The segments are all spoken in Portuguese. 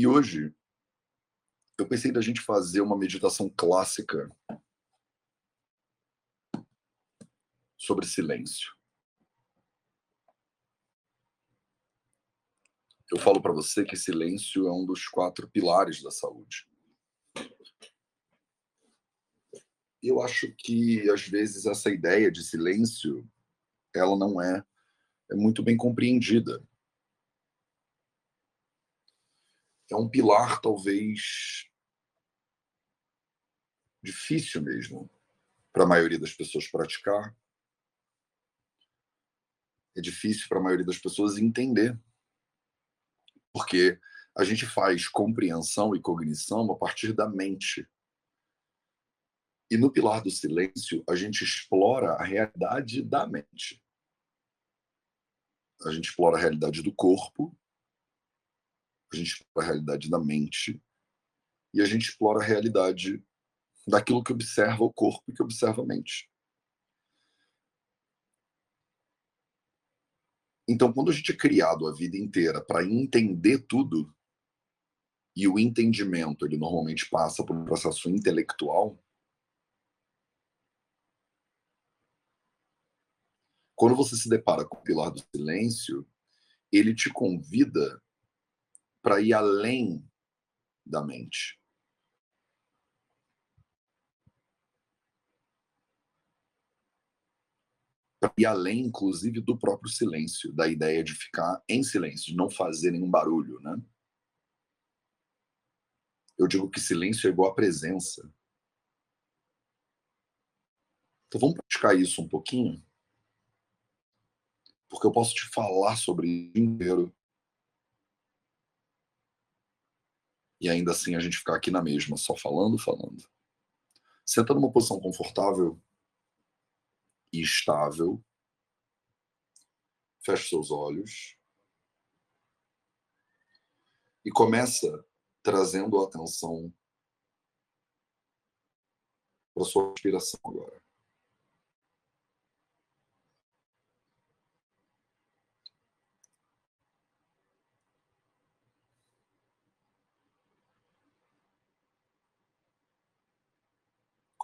E hoje eu pensei da gente fazer uma meditação clássica sobre silêncio. Eu falo para você que silêncio é um dos quatro pilares da saúde. Eu acho que às vezes essa ideia de silêncio ela não é, é muito bem compreendida. É um pilar talvez difícil mesmo para a maioria das pessoas praticar. É difícil para a maioria das pessoas entender. Porque a gente faz compreensão e cognição a partir da mente. E no pilar do silêncio, a gente explora a realidade da mente. A gente explora a realidade do corpo, a gente explora a realidade da mente, e a gente explora a realidade daquilo que observa o corpo e que observa a mente. Então, quando a gente é criado a vida inteira para entender tudo, e o entendimento ele normalmente passa por um processo intelectual, quando você se depara com o pilar do silêncio, ele te convida para ir além da mente. e além, inclusive, do próprio silêncio, da ideia de ficar em silêncio, de não fazer nenhum barulho, né? Eu digo que silêncio é igual a presença. Então vamos praticar isso um pouquinho? Porque eu posso te falar sobre isso inteiro. E ainda assim a gente ficar aqui na mesma, só falando, falando. Senta numa posição confortável e estável. Feche seus olhos. E começa trazendo a atenção para sua respiração agora.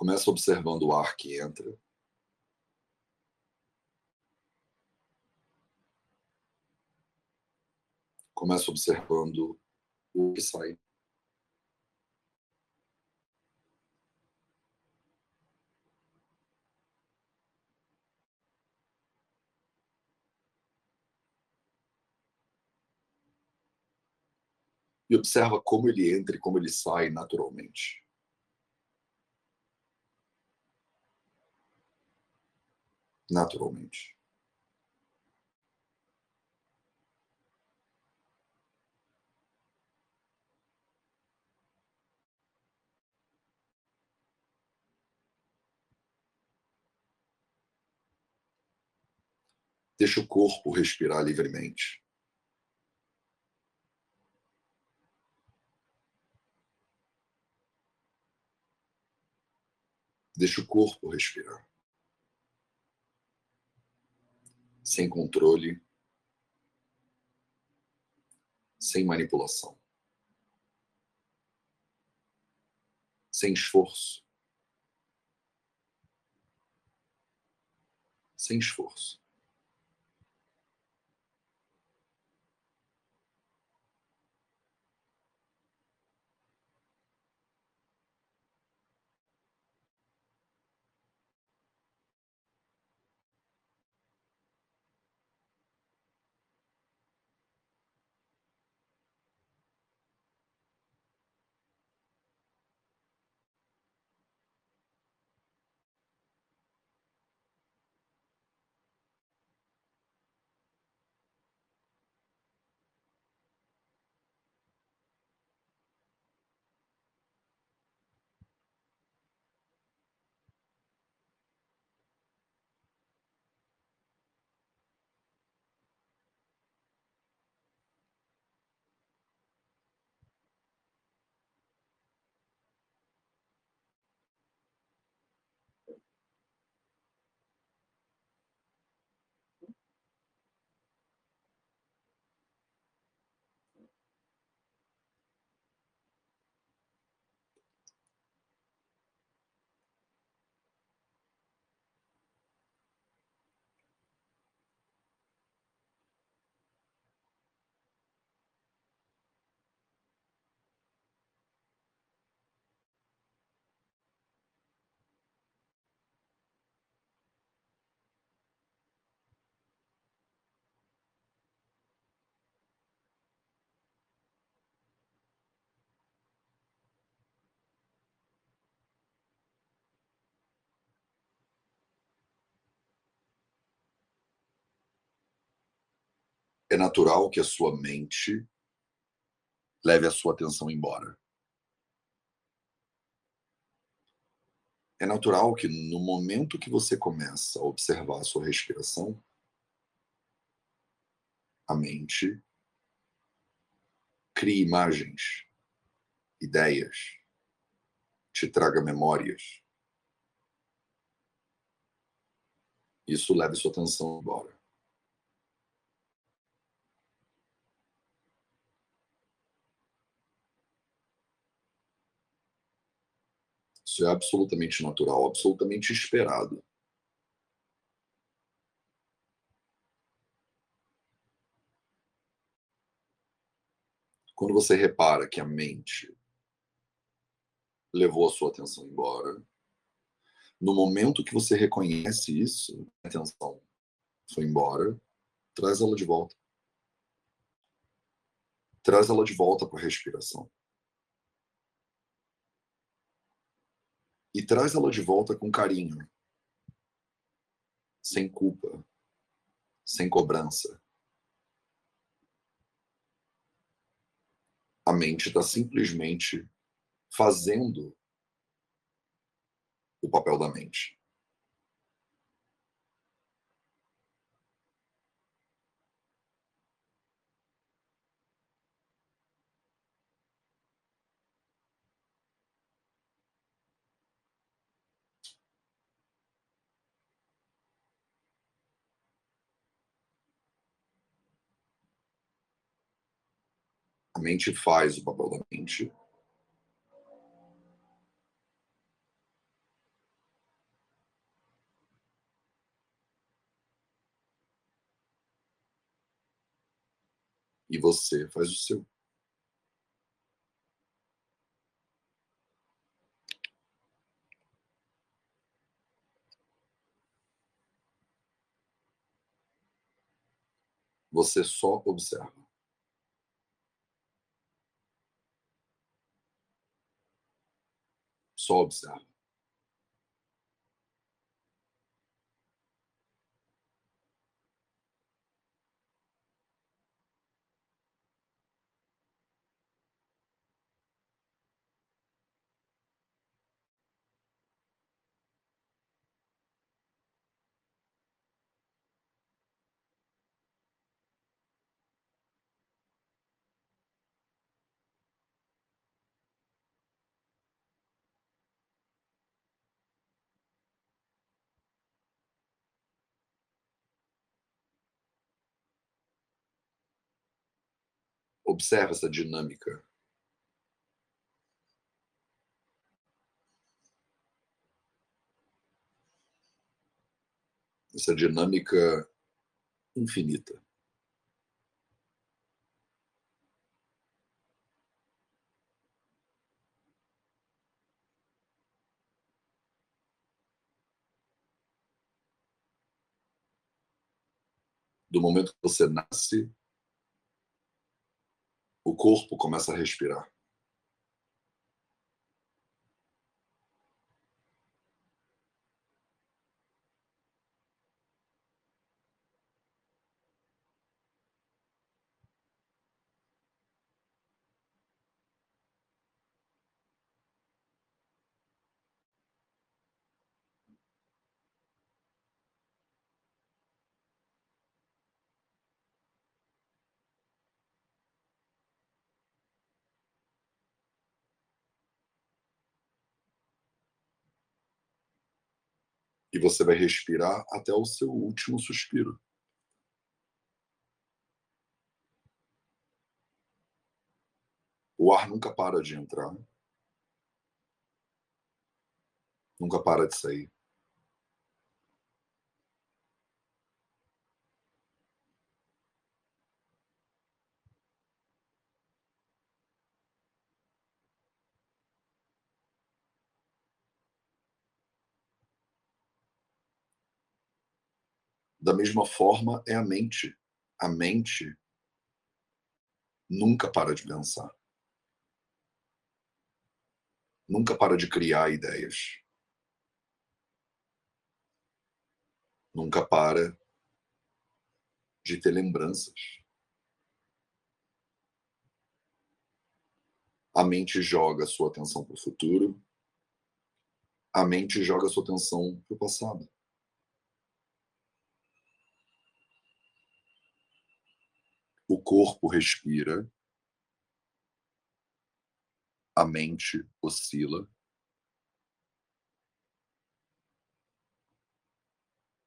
Começa observando o ar que entra Começa observando o que sai. E observa como ele entra e como ele sai naturalmente. Naturalmente. Deixa o corpo respirar livremente. Deixa o corpo respirar. Sem controle, sem manipulação, sem esforço. Sem esforço. É natural que a sua mente leve a sua atenção embora. É natural que no momento que você começa a observar a sua respiração, a mente crie imagens, ideias, te traga memórias. Isso leva sua atenção embora. Isso é absolutamente natural, absolutamente esperado. Quando você repara que a mente levou a sua atenção embora, no momento que você reconhece isso, a atenção foi embora, traz ela de volta. Traz ela de volta para a respiração. E traz ela de volta com carinho, sem culpa, sem cobrança. A mente está simplesmente fazendo o papel da mente. A mente faz o papel da mente e você faz o seu. Você só observa. Só observa. Observa essa dinâmica. Essa dinâmica infinita. Do momento que você nasce o corpo começa a respirar. E você vai respirar até o seu último suspiro. O ar nunca para de entrar. Nunca para de sair. Da mesma forma é a mente. A mente nunca para de pensar. Nunca para de criar ideias. Nunca para de ter lembranças. A mente joga sua atenção para o futuro. A mente joga sua atenção para o passado. Corpo respira. A mente oscila.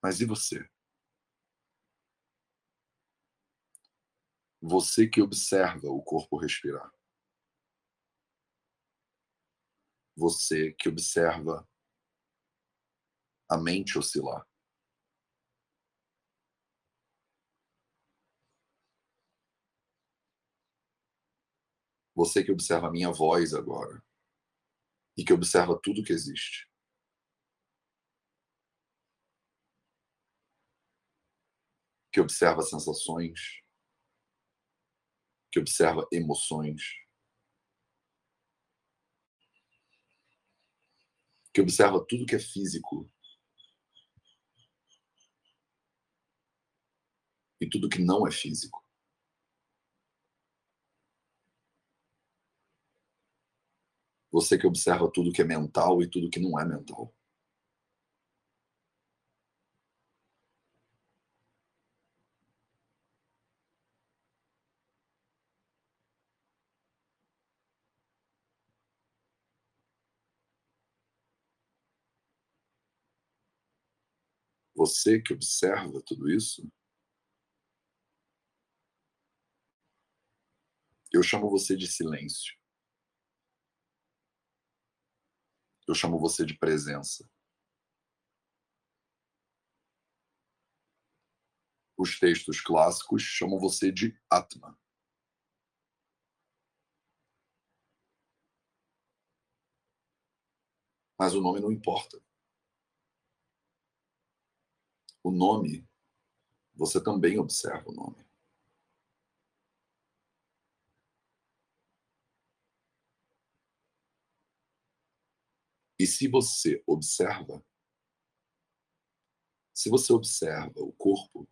Mas e você? Você que observa o corpo respirar. Você que observa a mente oscilar. Você que observa a minha voz agora e que observa tudo que existe. Que observa sensações, que observa emoções, que observa tudo que é físico e tudo que não é físico. Você que observa tudo que é mental e tudo que não é mental. Você que observa tudo isso, eu chamo você de silêncio. Eu chamo você de presença. Os textos clássicos chamam você de Atma. Mas o nome não importa o nome, você também observa o nome. E se você observa, se você observa o corpo,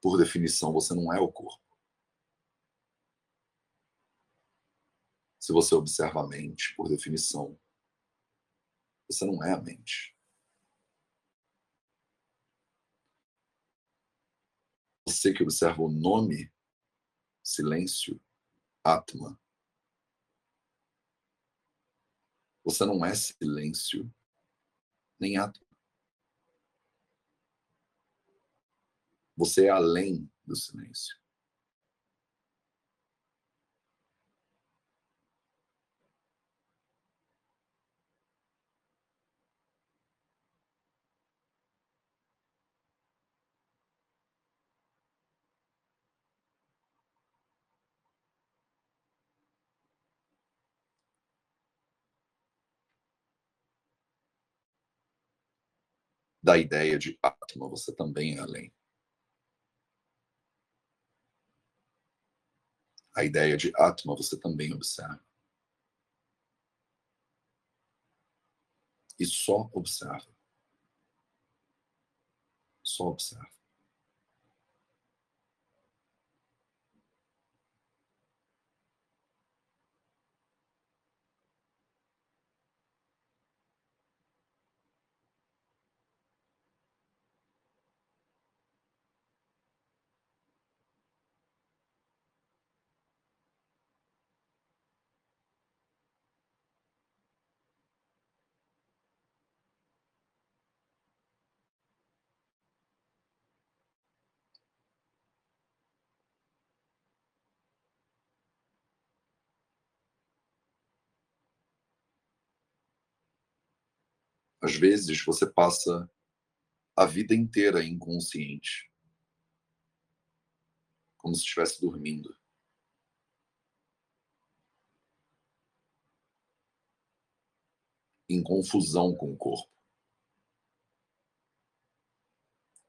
por definição, você não é o corpo. Se você observa a mente, por definição, você não é a mente. Você que observa o nome, silêncio, Atma. Você não é silêncio, nem Atma. Você é além do silêncio. Da ideia de Atma, você também é além. A ideia de Atma você também observa. E só observa. Só observa. Às vezes você passa a vida inteira inconsciente, como se estivesse dormindo. Em confusão com o corpo,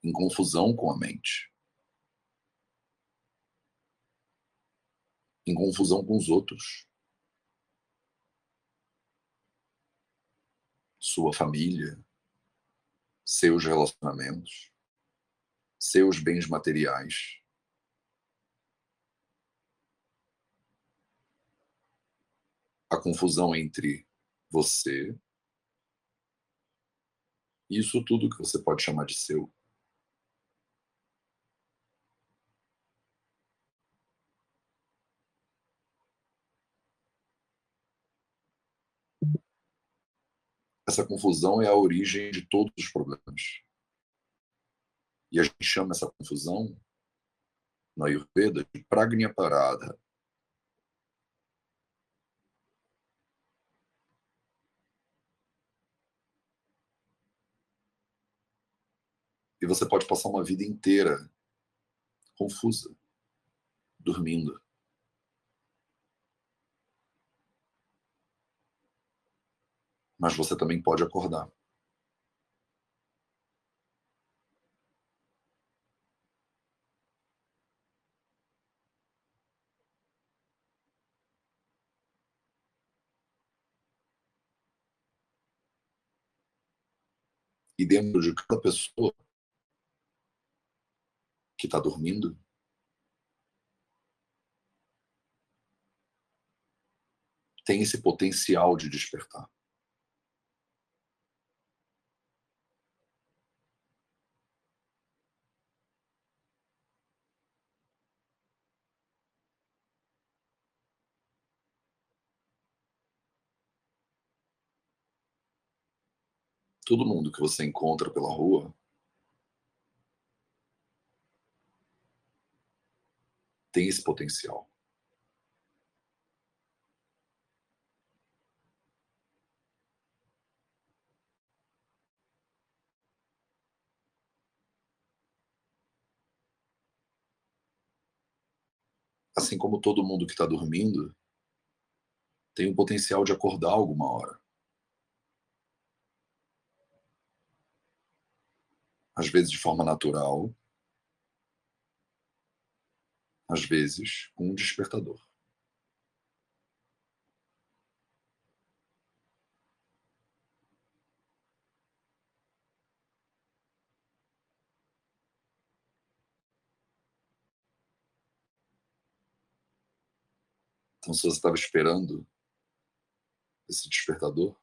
em confusão com a mente, em confusão com os outros. Sua família, seus relacionamentos, seus bens materiais. a confusão entre você isso tudo que você pode chamar de seu. Essa confusão é a origem de todos os problemas. E a gente chama essa confusão, na Ayurveda, de Pragnya Parada. E você pode passar uma vida inteira confusa, dormindo. Mas você também pode acordar. E dentro de cada pessoa que está dormindo, tem esse potencial de despertar. Todo mundo que você encontra pela rua tem esse potencial. Assim como todo mundo que está dormindo tem o potencial de acordar alguma hora. Às vezes de forma natural, às vezes com um despertador. Então, se você estava esperando esse despertador,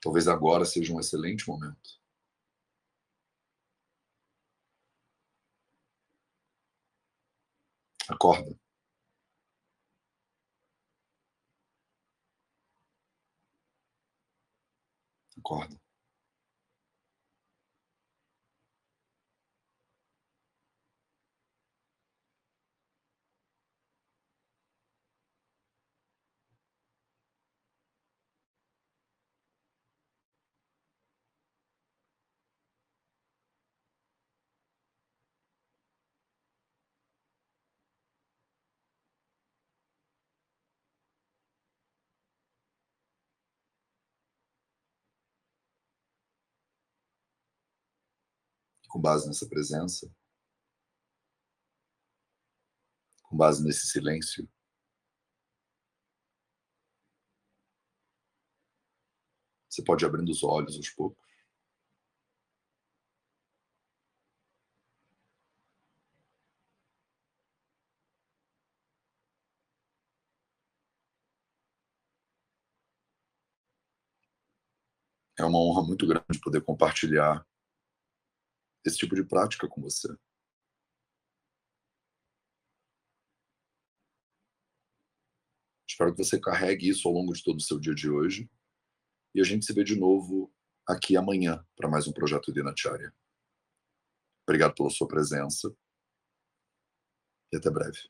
Talvez agora seja um excelente momento. Acorda. Acorda. Com base nessa presença, com base nesse silêncio, você pode ir abrindo os olhos aos poucos. É uma honra muito grande poder compartilhar esse tipo de prática com você. Espero que você carregue isso ao longo de todo o seu dia de hoje. E a gente se vê de novo aqui amanhã para mais um projeto Dinacharya. Obrigado pela sua presença e até breve.